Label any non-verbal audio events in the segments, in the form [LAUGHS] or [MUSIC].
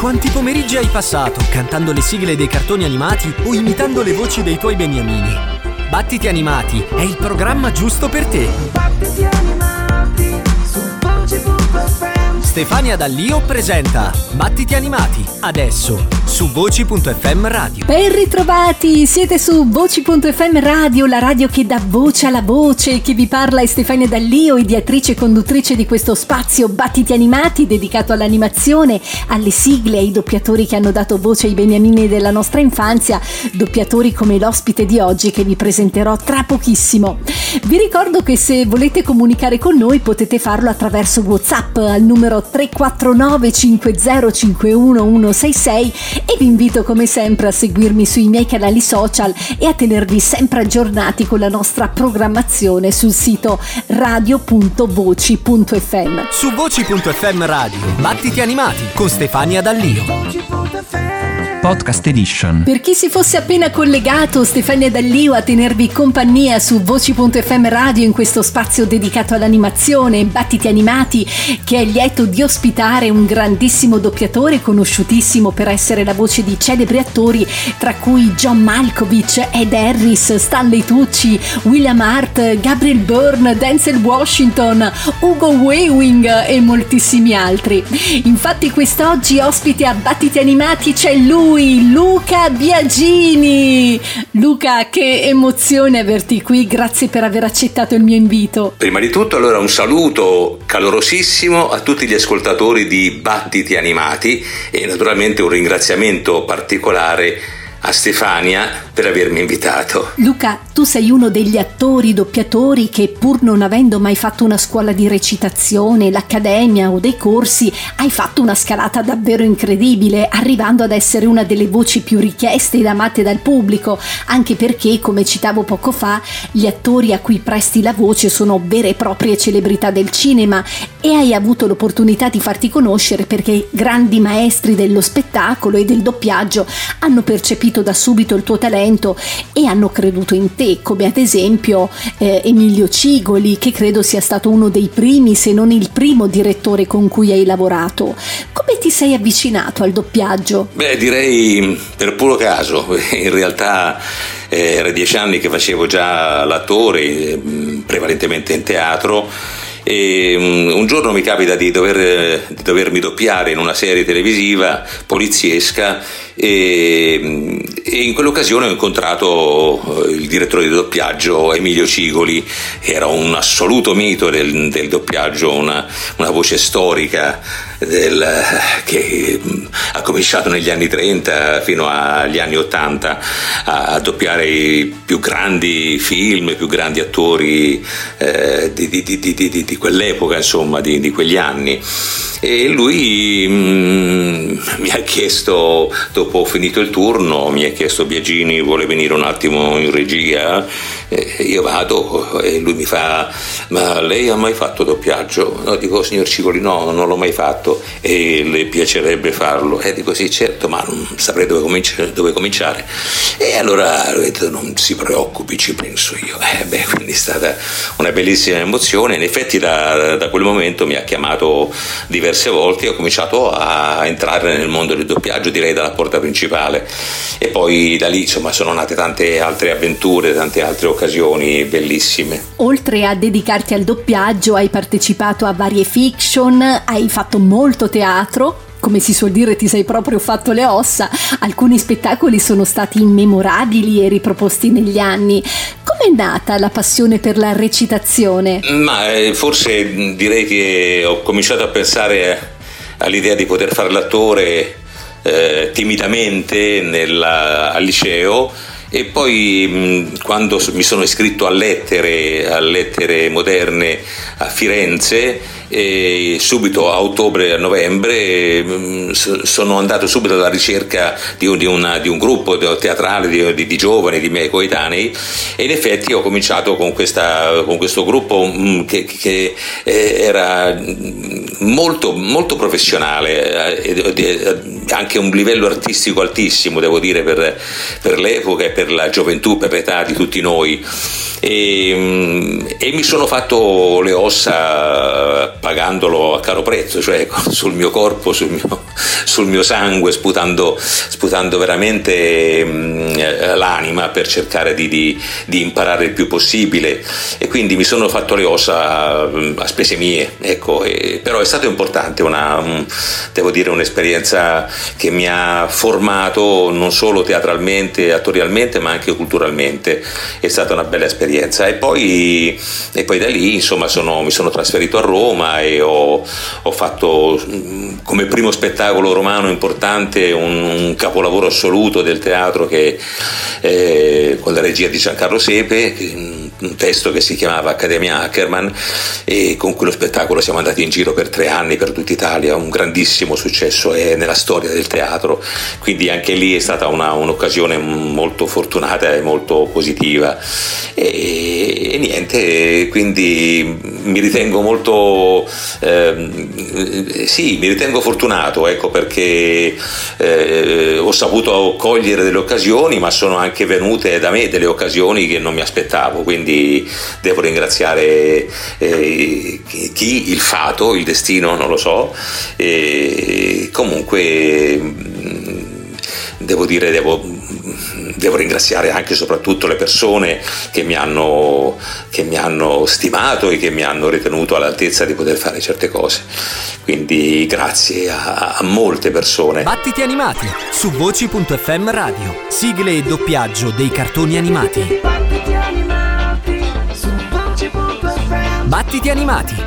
Quanti pomeriggi hai passato cantando le sigle dei cartoni animati o imitando le voci dei tuoi beniamini? Battiti Animati è il programma giusto per te. Stefania Dallio presenta Battiti Animati, adesso su voci.fm radio. Ben ritrovati, siete su Voci.fm Radio, la radio che dà voce alla voce, che vi parla è Stefania Dallio, ideatrice e conduttrice di questo spazio Battiti Animati dedicato all'animazione, alle sigle, ai doppiatori che hanno dato voce ai beniamini della nostra infanzia, doppiatori come l'ospite di oggi che vi presenterò tra pochissimo. Vi ricordo che se volete comunicare con noi potete farlo attraverso WhatsApp al numero 349 5051 166 e vi invito come sempre a seguirmi sui miei canali social e a tenervi sempre aggiornati con la nostra programmazione sul sito radio.voci.fm. Su voci.fm radio, Battiti Animati con Stefania Dallio. Podcast Edition. Per chi si fosse appena collegato, Stefania Dallio a tenervi compagnia su Voci.fm Radio in questo spazio dedicato all'animazione, Battiti Animati, che è lieto di ospitare un grandissimo doppiatore conosciutissimo per essere la voce di celebri attori, tra cui John Malkovich, Ed Harris, Stanley Tucci, William Hart, Gabriel Byrne, Denzel Washington, Ugo Weaving e moltissimi altri. Infatti quest'oggi ospite a Battiti Animati c'è lui, Luca Biagini. Luca, che emozione averti qui, grazie per aver accettato il mio invito. Prima di tutto allora un saluto calorosissimo a tutti gli ascoltatori di Battiti Animati e naturalmente un ringraziamento particolare a Stefania per avermi invitato. Luca, tu sei uno degli attori doppiatori che pur non avendo mai fatto una scuola di recitazione, l'accademia o dei corsi, hai fatto una scalata davvero incredibile, arrivando ad essere una delle voci più richieste ed amate dal pubblico, anche perché, come citavo poco fa, gli attori a cui presti la voce sono vere e proprie celebrità del cinema e hai avuto l'opportunità di farti conoscere perché grandi maestri dello spettacolo e del doppiaggio hanno percepito da subito il tuo talento e hanno creduto in te, come ad esempio eh, Emilio Cigoli, che credo sia stato uno dei primi, se non il primo direttore con cui hai lavorato. Come ti sei avvicinato al doppiaggio? Beh, direi per puro caso, [LAUGHS] in realtà eh, era dieci anni che facevo già l'attore, eh, prevalentemente in teatro. E mm, un giorno mi capita di, dover, di dovermi doppiare in una serie televisiva poliziesca e, e in quell'occasione ho incontrato eh, il direttore di doppiaggio Emilio Cigoli, era un assoluto mito del, del doppiaggio, una, una voce storica del, che mm, ha cominciato negli anni 30 fino agli anni 80 a, doppiare i più grandi film, i più grandi attori eh, di, di- di- di- quell'epoca, insomma, di, quegli anni. E lui mm, mi ha chiesto, dopo finito il turno, mi ha chiesto Biagini vuole venire un attimo in regia? E io vado e lui mi fa, ma lei ha mai fatto doppiaggio? No, dico, signor Cicoli, no, non l'ho mai fatto e le piacerebbe farlo? E dico, sì, certo, ma non saprei dove cominciare. Dove cominciare. E allora ho detto, non si preoccupi, ci penso io. Eh, beh, quindi è stata una bellissima emozione. In effetti da, da quel momento mi ha chiamato diverse volte e ho cominciato a entrare nel mondo del doppiaggio, direi dalla porta principale. E poi da lì, insomma, sono nate tante altre avventure, tante altre occasioni bellissime. Oltre a dedicarti al doppiaggio, hai partecipato a varie fiction, hai fatto molto teatro. Come si suol dire, ti sei proprio fatto le ossa. Alcuni spettacoli sono stati immemorabili e riproposti negli anni. Com'è nata la passione per la recitazione? Ma eh, forse direi che ho cominciato a pensare all'idea di poter fare l'attore eh, timidamente nella- al liceo e poi quando mi sono iscritto a lettere, a lettere moderne a Firenze, subito a ottobre e a novembre sono andato subito alla ricerca di un, di una- di un gruppo teatrale di, di- giovani, di miei coetanei. E in effetti ho cominciato con, questa- con questo gruppo che, che, eh, era molto, molto professionale eh, anche un livello artistico altissimo devo dire per, per l'epoca e per per la gioventù, per l'età di tutti noi. E, mm, e, mi sono fatto le ossa pagandolo a caro prezzo, cioè [LAUGHS] sul mio corpo, sul mio, sul mio sangue, sputando, sputando veramente mm, l'anima per cercare di, di, di, imparare il più possibile e quindi mi sono fatto le ossa mm, a spese mie, ecco, e, però è stata importante, una, devo dire un'esperienza che mi ha formato non solo teatralmente, attorialmente, ma anche culturalmente, è stata una bella esperienza. E poi, e poi da lì insomma sono, mi sono trasferito a Roma e ho, ho, fatto come primo spettacolo romano importante un, un capolavoro assoluto del teatro che eh, con la regia di Giancarlo Sepe un testo che si chiamava Accademia Ackerman e con quello spettacolo siamo andati in giro per tre anni per tutta Italia, un grandissimo successo è nella storia del teatro, quindi anche lì è stata una, un'occasione molto fortunata e molto positiva. E, e niente, quindi mi ritengo molto, eh, sì, mi ritengo fortunato ecco, perché eh, ho saputo cogliere delle occasioni ma sono anche venute da me delle occasioni che non mi aspettavo, quindi quindi devo ringraziare eh, chi, il fato, il destino, non lo so, e comunque mm, devo dire, devo, devo ringraziare anche e soprattutto le persone che mi, hanno, che mi hanno stimato e che mi hanno ritenuto all'altezza di poter fare certe cose. Quindi grazie a, a molte persone. Battiti animati su voci.fm radio. Sigle e doppiaggio dei cartoni animati. Battiti animati.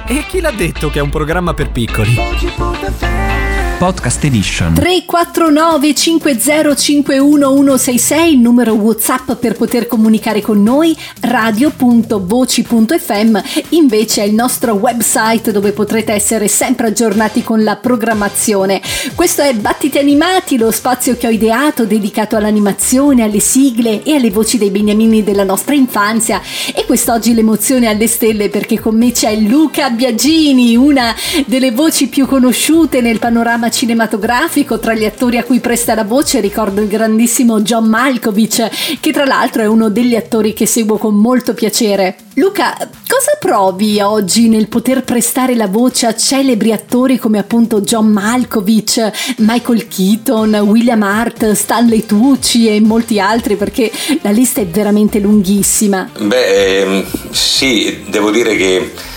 E chi l'ha detto che è un programma per piccoli? Podcast Edition. 349 5051166 il numero Whatsapp per poter comunicare con noi radio.voci.fm invece è il nostro website dove potrete essere sempre aggiornati con la programmazione. Questo è Battiti Animati lo spazio che ho ideato dedicato all'animazione alle sigle e alle voci dei beniamini della nostra infanzia. E quest'oggi l'emozione alle stelle perché con me c'è Luca Biagini una delle voci più conosciute nel panorama cinematografico, tra gli attori a cui presta la voce ricordo il grandissimo John Malkovich, che tra l'altro è uno degli attori che seguo con molto piacere. Luca, cosa provi oggi nel poter prestare la voce a celebri attori come appunto John Malkovich, Michael Keaton, William Hart, Stanley Tucci e molti altri perché la lista è veramente lunghissima? Beh, ehm, sì, devo dire che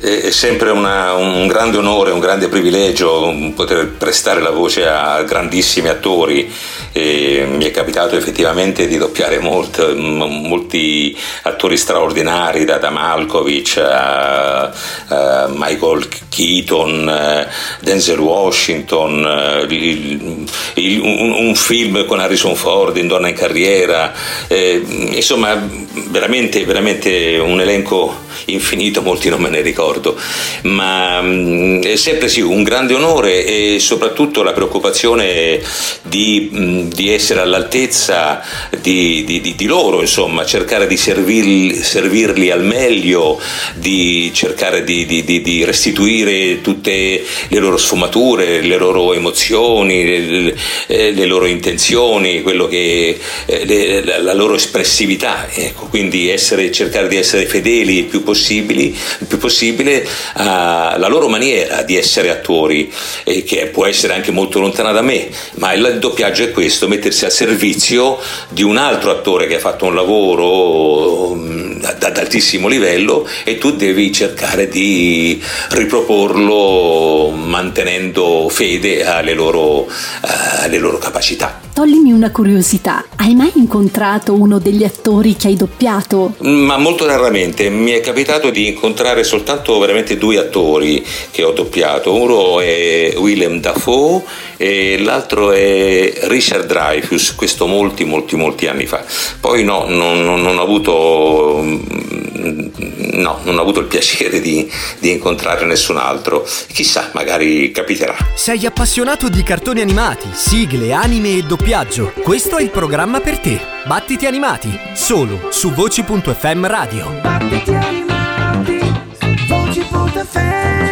è sempre una, un grande onore, un grande privilegio poter prestare la voce a grandissimi attori. E mi è capitato effettivamente di doppiare molto, molti attori straordinari, da, Malkovich a, a, Michael Keaton, Denzel Washington, il, il, un, un, film con Harrison Ford in Donna in carriera, eh, insomma veramente, veramente un elenco infinito, molti non me ne ricordo, ma mh, mm, è sempre sì un grande onore e soprattutto la preoccupazione di, mh, mm, di essere all'altezza di, di, di, loro, insomma, cercare di servirli, servirli al meglio, di cercare di, restituire tutte le loro sfumature, le loro emozioni, le, le loro intenzioni, che, eh, le, la loro espressività, ecco, quindi essere, cercare di essere fedeli il più possibili, il più possibile alla loro maniera di essere attori, eh, che può essere anche molto lontana da me, ma il doppiaggio è questo, mettersi al servizio di un altro attore che ha fatto un lavoro mm, ad altissimo livello e tu devi cercare di riproporlo mantenendo fede alle loro, alle loro capacità. Toglimi una curiosità, hai mai incontrato uno degli attori che hai doppiato? Ma molto raramente, mi è capitato di incontrare soltanto veramente due attori che ho doppiato, uno è Willem Dafoe e l'altro è Richard Dreyfus, questo molti molti molti anni fa. Poi no, non, non, ho avuto no, non ho avuto il piacere di, di, incontrare nessun altro. Chissà, magari capiterà. Sei appassionato di cartoni animati, sigle, anime e doppiaggio? Questo è il programma per te. Battiti animati, solo su voci.fm radio. Battiti animati, voci.fm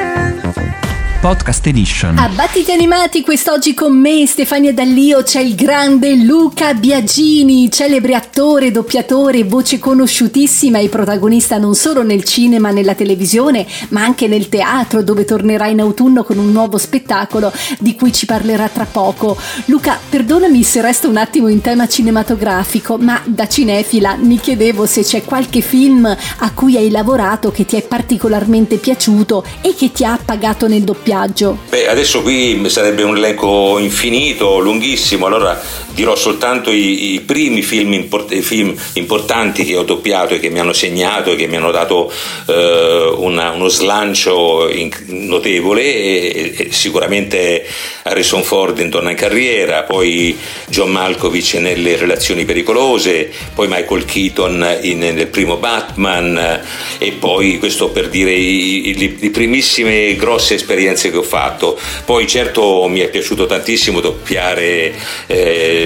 Podcast Edition. A Battiti Animati quest'oggi con me Stefania Dallio c'è il grande Luca Biagini, celebre attore, doppiatore, voce conosciutissima e protagonista non solo nel cinema, nella televisione, ma anche nel teatro dove tornerà in autunno con un nuovo spettacolo di cui ci parlerà tra poco. Luca, perdonami se resto un attimo in tema cinematografico, ma da cinefila mi chiedevo se c'è qualche film a cui hai lavorato che ti è particolarmente piaciuto e che ti ha appagato nel doppiaggio doppiaggio? Beh, adesso qui sarebbe un elenco infinito, lunghissimo, allora dirò soltanto i, i primi film, import- film, importanti che ho doppiato e che mi hanno segnato e che mi hanno dato eh, una, uno slancio in, notevole e, e, sicuramente Harrison Ford in Donna in carriera, poi John Malkovich nelle relazioni pericolose, poi Michael Keaton in, nel primo Batman e poi questo per dire le primissime grosse esperienze che ho fatto. Poi certo mi è piaciuto tantissimo doppiare eh,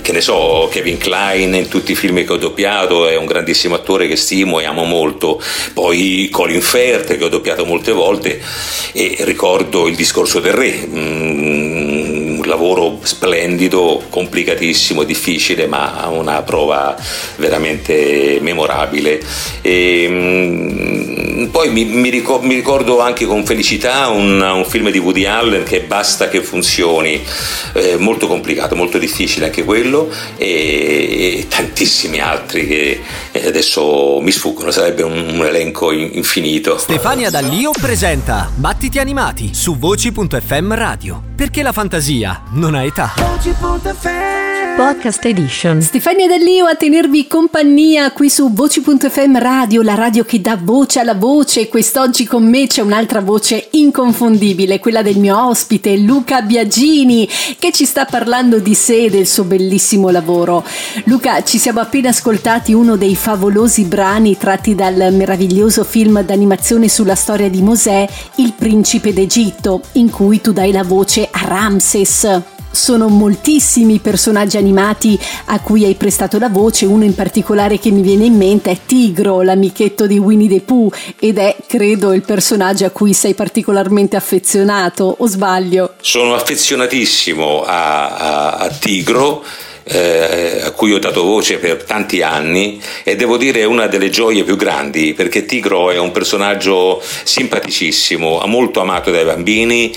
che ne so, Kevin Klein in tutti i film che ho doppiato, è un grandissimo attore che stimo e amo molto. Poi Colin Firth che ho doppiato molte volte e ricordo il discorso del re. Mm, un lavoro splendido, complicatissimo, difficile, ma una prova veramente memorabile. E, mm, poi mi, mi, ricordo, mi, ricordo, anche con felicità un, un, film di Woody Allen che Basta che funzioni, eh, molto complicato, molto difficile anche quello, e, e tantissimi altri che adesso mi sfuggono, sarebbe un, un elenco infinito. Stefania Dallio presenta Battiti animati su voci.fm radio, perché la fantasia non ha età. Podcast Edition. Stefania Dell'Io a tenervi compagnia qui su Voci.fm Radio, la radio che dà voce alla voce. Quest'oggi con me c'è un'altra voce inconfondibile, quella del mio ospite Luca Biagini, che ci sta parlando di sé e del suo bellissimo lavoro. Luca, ci siamo appena ascoltati uno dei favolosi brani tratti dal meraviglioso film d'animazione sulla storia di Mosè, Il principe d'Egitto, in cui tu dai la voce Ramses. Sono moltissimi personaggi animati a cui hai prestato la voce, uno in particolare che mi viene in mente è Tigro, l'amichetto di Winnie the Pooh ed è, credo, il personaggio a cui sei particolarmente affezionato, o sbaglio? Sono affezionatissimo a, a, a Tigro eh, a cui ho dato voce per tanti anni e devo dire è una delle gioie più grandi perché Tigro è un personaggio simpaticissimo, molto amato dai bambini,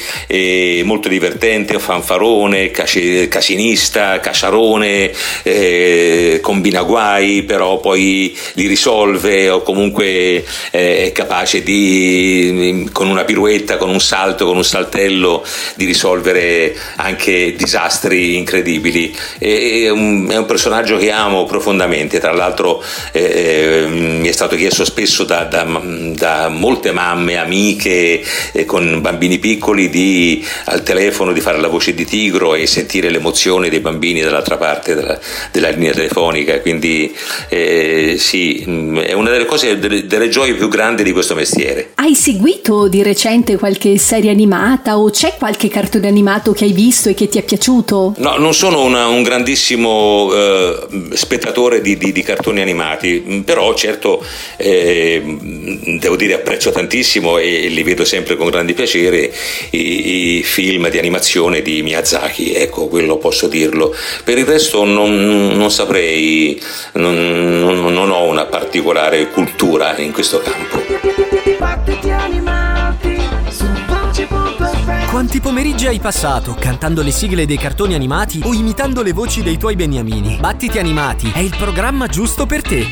molto divertente, fanfarone, casinista, casciarone, eh, combina guai, però poi li risolve o comunque eh, è capace di, con una piruetta, con un salto, con un saltello, di risolvere anche disastri incredibili. E, è un, è un, personaggio che amo profondamente, tra l'altro eh, mi è stato chiesto spesso da, da, da molte mamme, amiche eh, con bambini piccoli di, al telefono di fare la voce di Tigro e sentire l'emozione dei bambini dall'altra parte della, della linea telefonica, quindi eh, sì, è una delle cose, delle, delle gioie più grandi di questo mestiere. Hai seguito di recente qualche serie animata o c'è qualche cartone animato che hai visto e che ti è piaciuto? No, non sono una, un grandissimo grandissimo eh, spettatore di, di, di, cartoni animati, però certo eh, devo dire apprezzo tantissimo e, e, li vedo sempre con grande piacere i, i, film di animazione di Miyazaki, ecco quello posso dirlo. Per il resto non, non saprei, non, non ho una particolare cultura in questo campo. Quanti pomeriggi hai passato cantando le sigle dei cartoni animati o imitando le voci dei tuoi beniamini? Battiti Animati è il programma giusto per te.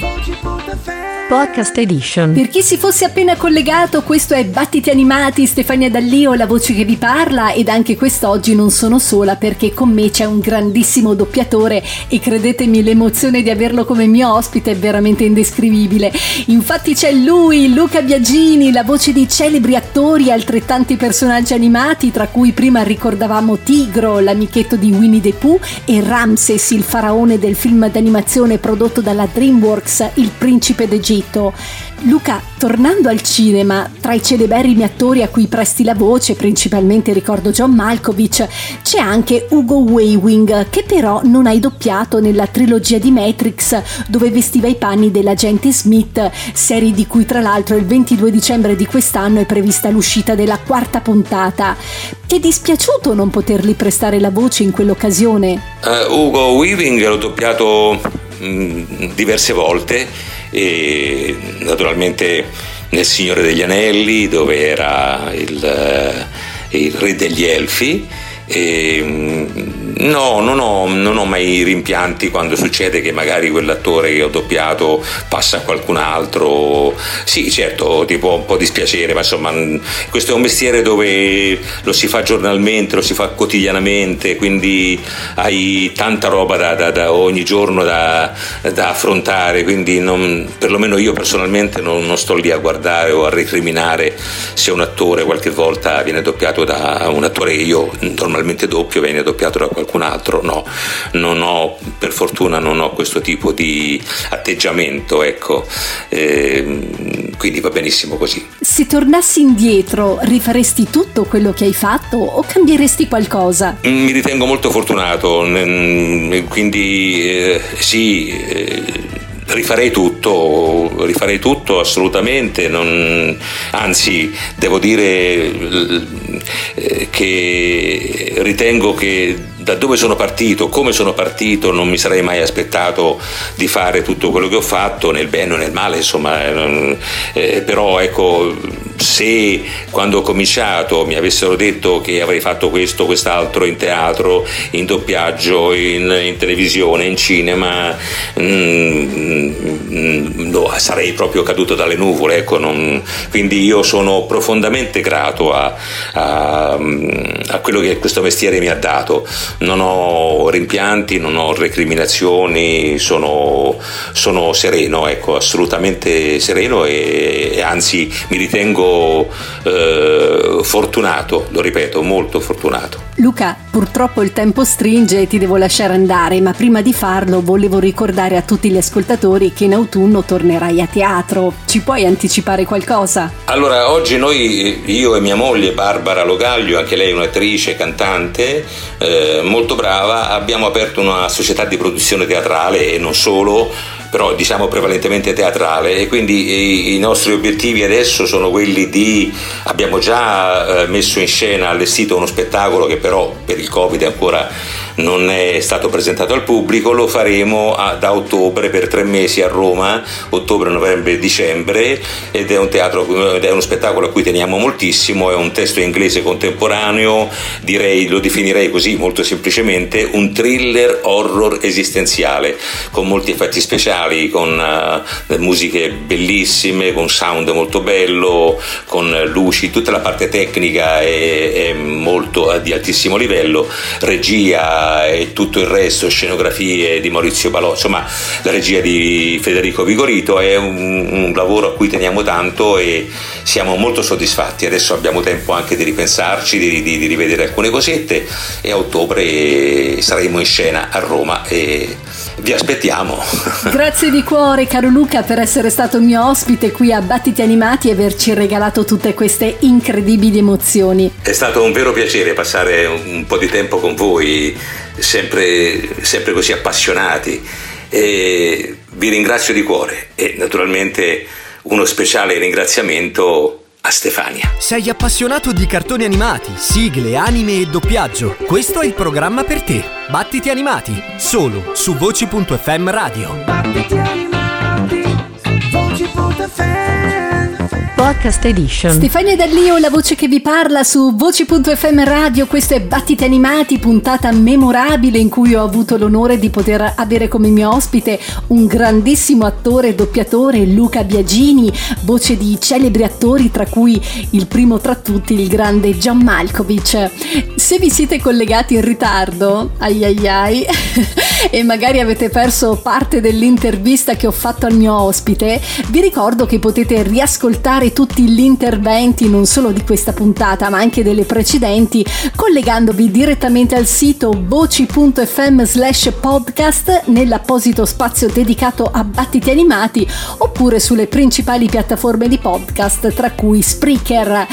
Podcast Edition. Per chi si fosse appena collegato, questo è Battiti Animati, Stefania Dallio, la voce che vi parla ed anche quest'oggi non sono sola perché con me c'è un grandissimo doppiatore e credetemi l'emozione di averlo come mio ospite è veramente indescrivibile. Infatti c'è lui, Luca Biagini, la voce di celebri attori e altrettanti personaggi animati tra cui prima ricordavamo Tigro, l'amichetto di Winnie the Pooh e Ramses, il faraone del film d'animazione prodotto dalla DreamWorks, Il principe d'Egitto. Luca, tornando al cinema, tra i celeberrimi attori a cui presti la voce, principalmente ricordo John Malkovich, c'è anche Ugo Weaving, che però non hai doppiato nella trilogia di Matrix, dove vestiva i panni dell'agente Smith, serie di cui tra l'altro il 22 dicembre di quest'anno è prevista l'uscita della quarta puntata. Ti è dispiaciuto non potergli prestare la voce in quell'occasione? Uh, Ugo Weaving l'ho doppiato mh, diverse volte e naturalmente nel Signore degli Anelli dove era il, eh, il re degli elfi e, no, non ho, non ho, mai rimpianti quando succede che magari quell'attore che ho doppiato passa a qualcun altro. Sì, certo, ti può un po' dispiacere, ma insomma, questo è un mestiere dove lo si fa giornalmente, lo si fa quotidianamente, quindi hai tanta roba da, da, da ogni giorno da, da affrontare, quindi non, perlomeno io personalmente non, non sto lì a guardare o a recriminare se un attore qualche volta viene doppiato da un attore che io normalmente normalmente doppio viene doppiato da qualcun altro, no, non ho, per fortuna non ho questo tipo di atteggiamento, ecco, eh, quindi va benissimo così. Se tornassi indietro, rifaresti tutto quello che hai fatto o cambieresti qualcosa? Mm, mi ritengo molto fortunato, quindi eh, sì. Eh, rifarei tutto, rifarei tutto assolutamente, non, anzi devo dire eh, che ritengo che da dove sono partito, come sono partito, non mi sarei mai aspettato di fare tutto quello che ho fatto, nel bene o nel male, insomma, eh, eh però ecco, se quando ho cominciato mi avessero detto che avrei fatto questo, quest'altro in teatro, in doppiaggio, in, in televisione, in cinema, mm, mm no, sarei proprio caduto dalle nuvole, ecco, non, quindi io sono profondamente grato a, a, a quello che questo mestiere mi ha dato non ho rimpianti, non ho recriminazioni, sono, sono sereno, ecco, assolutamente sereno e, e anzi mi ritengo eh, fortunato, lo ripeto, molto fortunato. Luca, purtroppo il tempo stringe e ti devo lasciare andare, ma prima di farlo volevo ricordare a tutti gli ascoltatori che in autunno tornerai a teatro. Ci puoi anticipare qualcosa? Allora, oggi noi, io e mia moglie Barbara Logaglio, anche lei un'attrice, cantante, eh, molto brava, abbiamo aperto una società di produzione teatrale e non solo, però diciamo prevalentemente teatrale e quindi i, i nostri obiettivi adesso sono quelli di, abbiamo già eh, messo in scena, allestito uno spettacolo che però per il Covid ancora non è stato presentato al pubblico, lo faremo a, da ottobre per tre mesi a Roma, ottobre, novembre, dicembre ed è un teatro, è uno spettacolo a cui teniamo moltissimo, è un testo inglese contemporaneo, direi, lo definirei così molto semplicemente, un thriller horror esistenziale con molti effetti speciali, con uh, musiche bellissime, con sound molto bello, con luci, tutta la parte tecnica è, è molto di altissimo livello, regia e tutto il resto, scenografie di Maurizio Balò, insomma la regia di Federico Vigorito è un, un, lavoro a cui teniamo tanto e siamo molto soddisfatti. Adesso abbiamo tempo anche di ripensarci, di, di, di rivedere alcune cosette e a ottobre saremo in scena a Roma e vi aspettiamo. Grazie di cuore caro Luca per essere stato mio ospite qui a Battiti Animati e averci regalato tutte queste incredibili emozioni. È stato un vero piacere passare un po' di tempo con voi, sempre, sempre così appassionati. E vi ringrazio di cuore e naturalmente uno speciale ringraziamento a Stefania. Sei appassionato di cartoni animati, sigle, anime e doppiaggio? Questo è il programma per te. Battiti animati, solo su voci.fm radio. Battiti animati, voci.fm Podcast Edition. Stefania Dallio, la voce che vi parla su voci.fm radio, questo è Battiti Animati, puntata memorabile in cui ho avuto l'onore di poter avere come mio ospite un grandissimo attore e doppiatore, Luca Biagini, voce di celebri attori, tra cui il primo tra tutti, il grande John Malkovich. Se vi siete collegati in ritardo, ai ai ai, [LAUGHS] e magari avete perso parte dell'intervista che ho fatto al mio ospite, vi ricordo che potete riascoltare tutti gli interventi non solo di questa puntata ma anche delle precedenti collegandovi direttamente al sito voci.fm slash podcast nell'apposito spazio dedicato a battiti animati oppure sulle principali piattaforme di podcast tra cui Spreaker.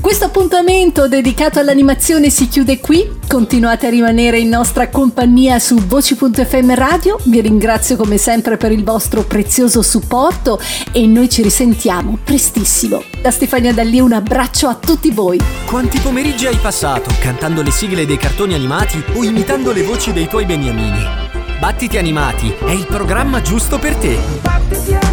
Questo appuntamento dedicato all'animazione si chiude qui, continuate a rimanere in nostra compagnia su voci.fm radio, vi ringrazio come sempre per il vostro prezioso supporto e noi ci risentiamo prestissimo. Da Stefania Dalli un abbraccio a tutti voi. Quanti pomeriggi hai passato cantando le sigle dei cartoni animati o imitando le voci dei tuoi beniamini? Battiti Animati è il programma giusto per te. Battiti